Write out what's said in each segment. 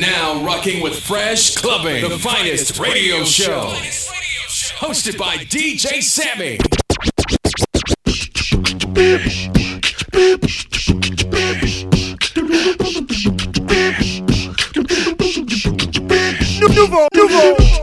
now rocking with Fresh Clubbing, the finest radio show. Hosted by DJ Sammy. Nouveau, nouveau.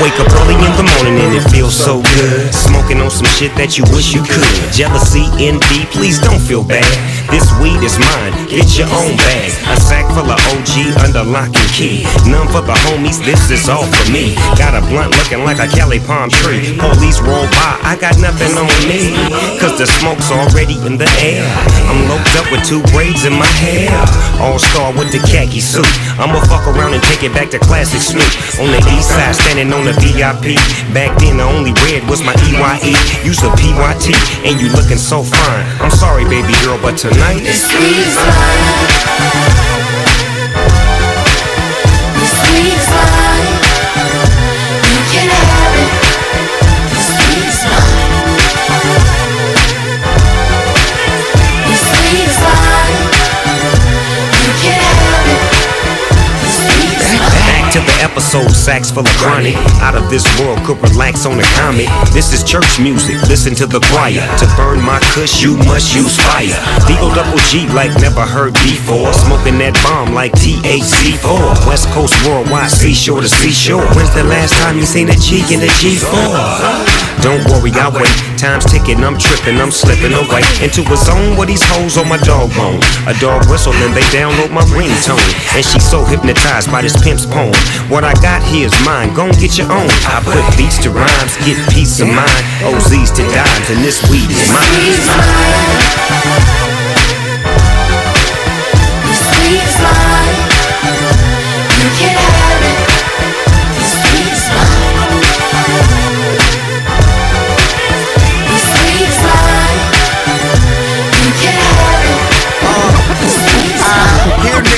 Wake up early in the morning and it feels so good. Smoking on some shit that you wish you could. Jealousy, envy, please don't feel bad. This weed is mine, get your own bag. A sack full of OG under lock and key. None for the homies, this is all for me. Got a blunt looking like a Cali palm tree. Police roll by, I got nothing on me. Cause the smoke's already in the air. I'm loped up with two braids in my hair. All star with the khaki suit. I'ma fuck around and take it back to classic Snoop. On the east side, standing on the VIP. Back then, the only red was my EYE. Use the PYT, and you looking so fine. I'm sorry, baby girl, but tonight The sweet is. Episode, sacks full of chronic. Out of this world, could relax on a comet. This is church music, listen to the choir. To burn my kush, you must use fire. D-O double G like never heard before. Smoking that bomb like THC4. West Coast worldwide, seashore to seashore. When's the last time you seen a G in a G4? Don't worry, I wait. Time's ticking, I'm tripping, I'm slipping away into a zone where these hoes on my dog bone. A dog whistle, then they download my ringtone. And she's so hypnotized by this pimp's poem. What I got here is mine, gon' get your own. I put beats to rhymes, get peace of mind. OZs to dimes, and this weed is mine.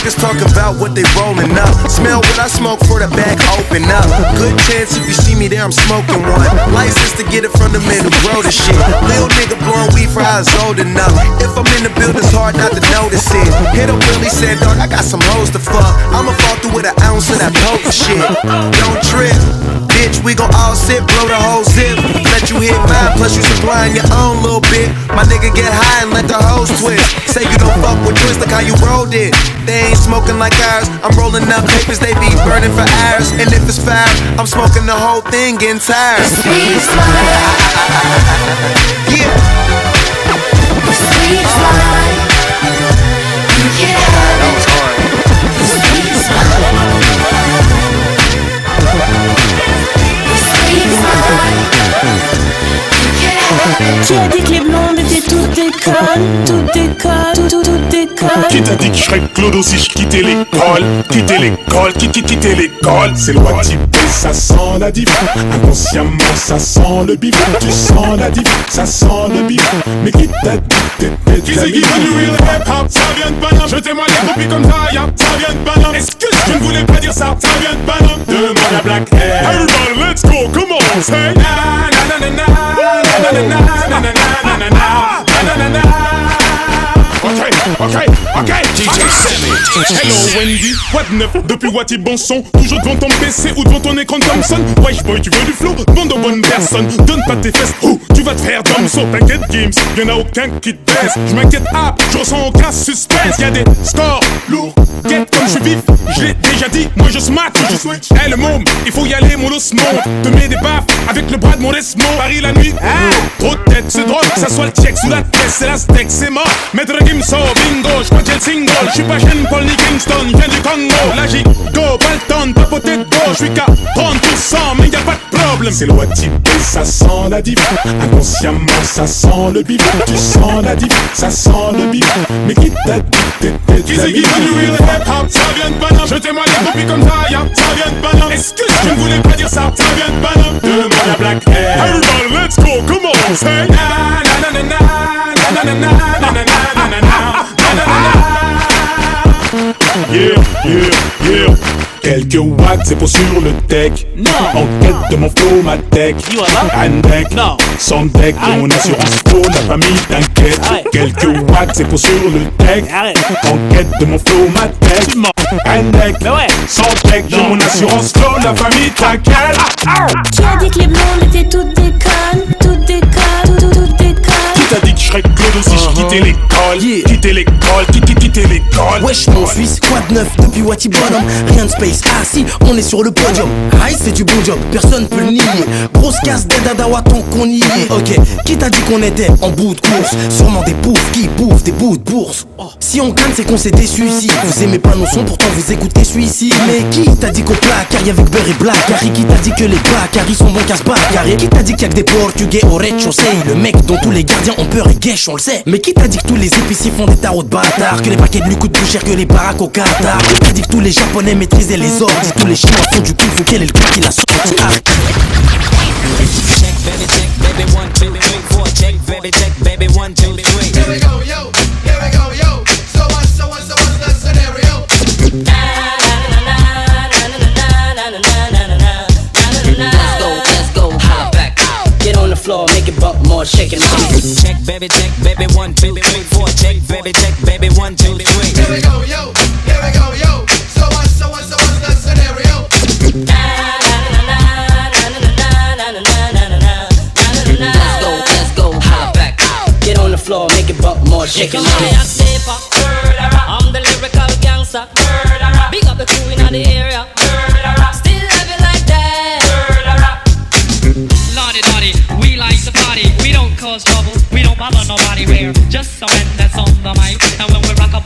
Niggas talk about what they rolling up. Smell what I smoke for the back open up. Good chance if you see me there, I'm smoking one. License to get it from the man who grow the shit. Lil nigga blowing weed for was old enough. If I'm in the building, it's hard not to notice it. Hit up Willie said, dog, I got some hoes to fuck. I'ma fall through with an ounce of that poker shit. Don't trip. Bitch, we gon' all sit, blow the whole zip. Let you hit mine, plus you supplying your own little bit. My nigga get high and let the hoes twist. Say you don't fuck with twist, look how you rolled it. They ain't smoking like ours. I'm rolling up papers, they be burning for hours. And if it's foul, I'm smoking the whole thing, getting tired. The sweet is. Yeah. Qui t'a dit que je serais Claude aussi? Je quittais l'école Quitter l'école, quitter, quitter l'école? C'est loin typé, ça sent la diva. Inconsciemment ça sent le bivou Tu sens la diva, ça sent le bivou Mais qui t'a dit t'étais Qui c'est qui veut du real hip hop? Ça vient de Paname Jetez-moi les copies comme ça, ya. Ça vient de Paname Excuse, je ne voulais pas dire ça. Ça vient de Paname Demande à Black Air. Everybody let's go, come on, say. Hello Wendy, what neuf Depuis Wati bon son Toujours devant ton PC ou devant ton écran Thompson Wesh boy tu veux du flow Demande aux bonnes personnes Donne pas tes fesses Ouh, tu vas te faire Thompson T'inquiète Games, y'en a aucun qui te baisse Je m'inquiète ah, je ressens aucun suspense Y'a des scores lourds Get comme je suis vif, je l'ai déjà dit. Moi je smack, je switch. Eh le môme, il faut y aller mon osmo Te mets des baffes avec le bras de mon Esmo Paris la nuit, ah, trop de tête c'est drôle Ça soit le check sous la tête, c'est la steak, c'est mort. Maître Gimso, bingo, que j'ai le single. J'suis pas Jeune Paul ni Kingston, viens du Congo. La go, Balton, papoté de go J'suis qu'à 30%, mais y'a pas de problème C'est loi type ça sent la div Inconsciemment ça sent le bif Tu sens la div, ça sent le bif Mais qui t'a dit t'étais Qui c'est qui veut du real hip hop Ça vient de Paname Je témoigne les copies comme ça, ya Ça vient de Paname Excuse, je ne voulais pas dire ça Ça vient de Paname Demande à Black Air Everybody let's go, come on Say na na na na na na na na na na na na na na na na Yeah, yeah, yeah. Quelques watts, c'est pour sur le tech. Non. En quête de mon flow, ma tech. Un deck. Non. Sans deck, mon assurance flow, la famille t'inquiète. Quelques watts, c'est pour sur le tech. Arrête. En quête de mon flow, ma tech. Un deck. Mais ouais. Sans deck, j'ai mon assurance flow, la famille t'inquiète. Qui a dit que les blondes étaient toutes des Que serais clodo si je quittais l'école. Yeah. Quitter l'école, quitter l'école. Wesh mon fils, quoi de neuf depuis Wati Bonhomme Rien de space, ah si, on est sur le podium. Aïe c'est du bon job, personne peut le nier. Grosse casse d'Adadawa tant qu'on y est. Ok, qui t'a dit qu'on était en bout de course? Sûrement des bouffes qui bouffent des bouts de bourse. Si on gagne c'est qu'on s'est déçu ici. Vous aimez pas nos sons, pourtant vous écoutez celui-ci. Mais qui t'a dit qu'au placard y'avait beurre et black? Harry qui t'a dit que les Bacari sont bons casse Harry qui t'a dit qu'il y a que des portugais au rez-de-chaussée? Le mec dont tous les gardiens ont peur et Mais qui t'a dit que tous les épiciers font des tarots de bâtards Que les paquets de lui coûtent plus cher que les baraques au Qatar? Qui t'a dit que tous les japonais maîtrisaient les ordres Tous les chinois font du kung fu quel est le coup qui l'a sorti. Check, baby, baby, check, baby, one, two, three, four. Check, baby, check, baby, one, two, Here three. we go, yo. Here we go, yo. So what, so what, so what's the scenario? Let's go, let's go, holla back. Get on the floor, make it bump more, shake it, mommy. I'm the lyrical gangster. Big up the crew in the area.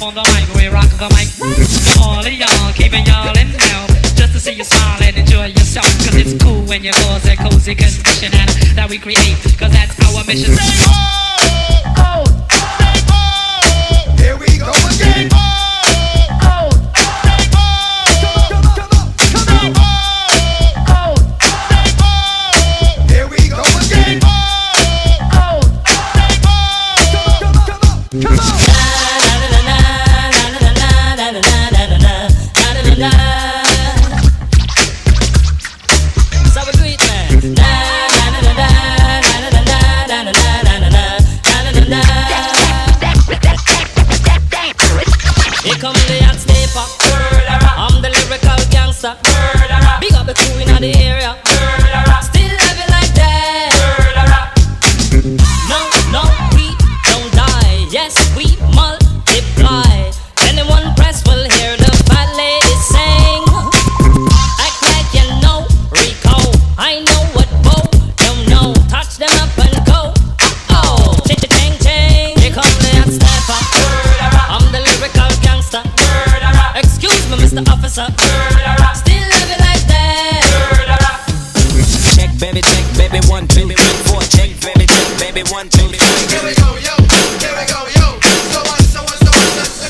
On the mic, we rock the mic. So all of y'all, keeping y'all in hell. Just to see you smile and enjoy yourself. Cause it's cool when you cause that cozy condition and that we create. Cause that's our mission. Here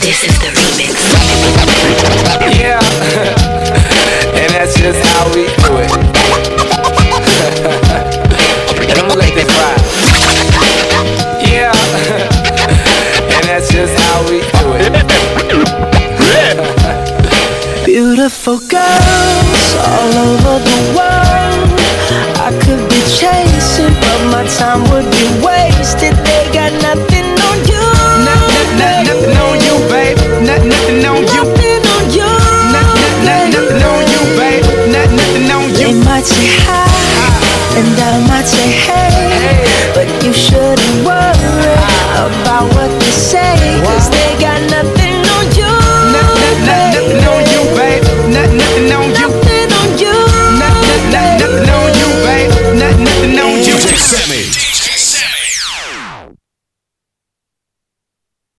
This is the remix. Yeah. and that's just how we do it. Fly. Yeah. and that's just how we do it. Beautiful girls all over the world. I could chasing, but my time would be wasted. They got nothing on you. Not, not, not, nothing on you, babe. Not, nothing on you. Nothing on you. Not, not, not, nothing on you, babe. Not, nothing on you. They might say hi, and I might say hey, but you shouldn't.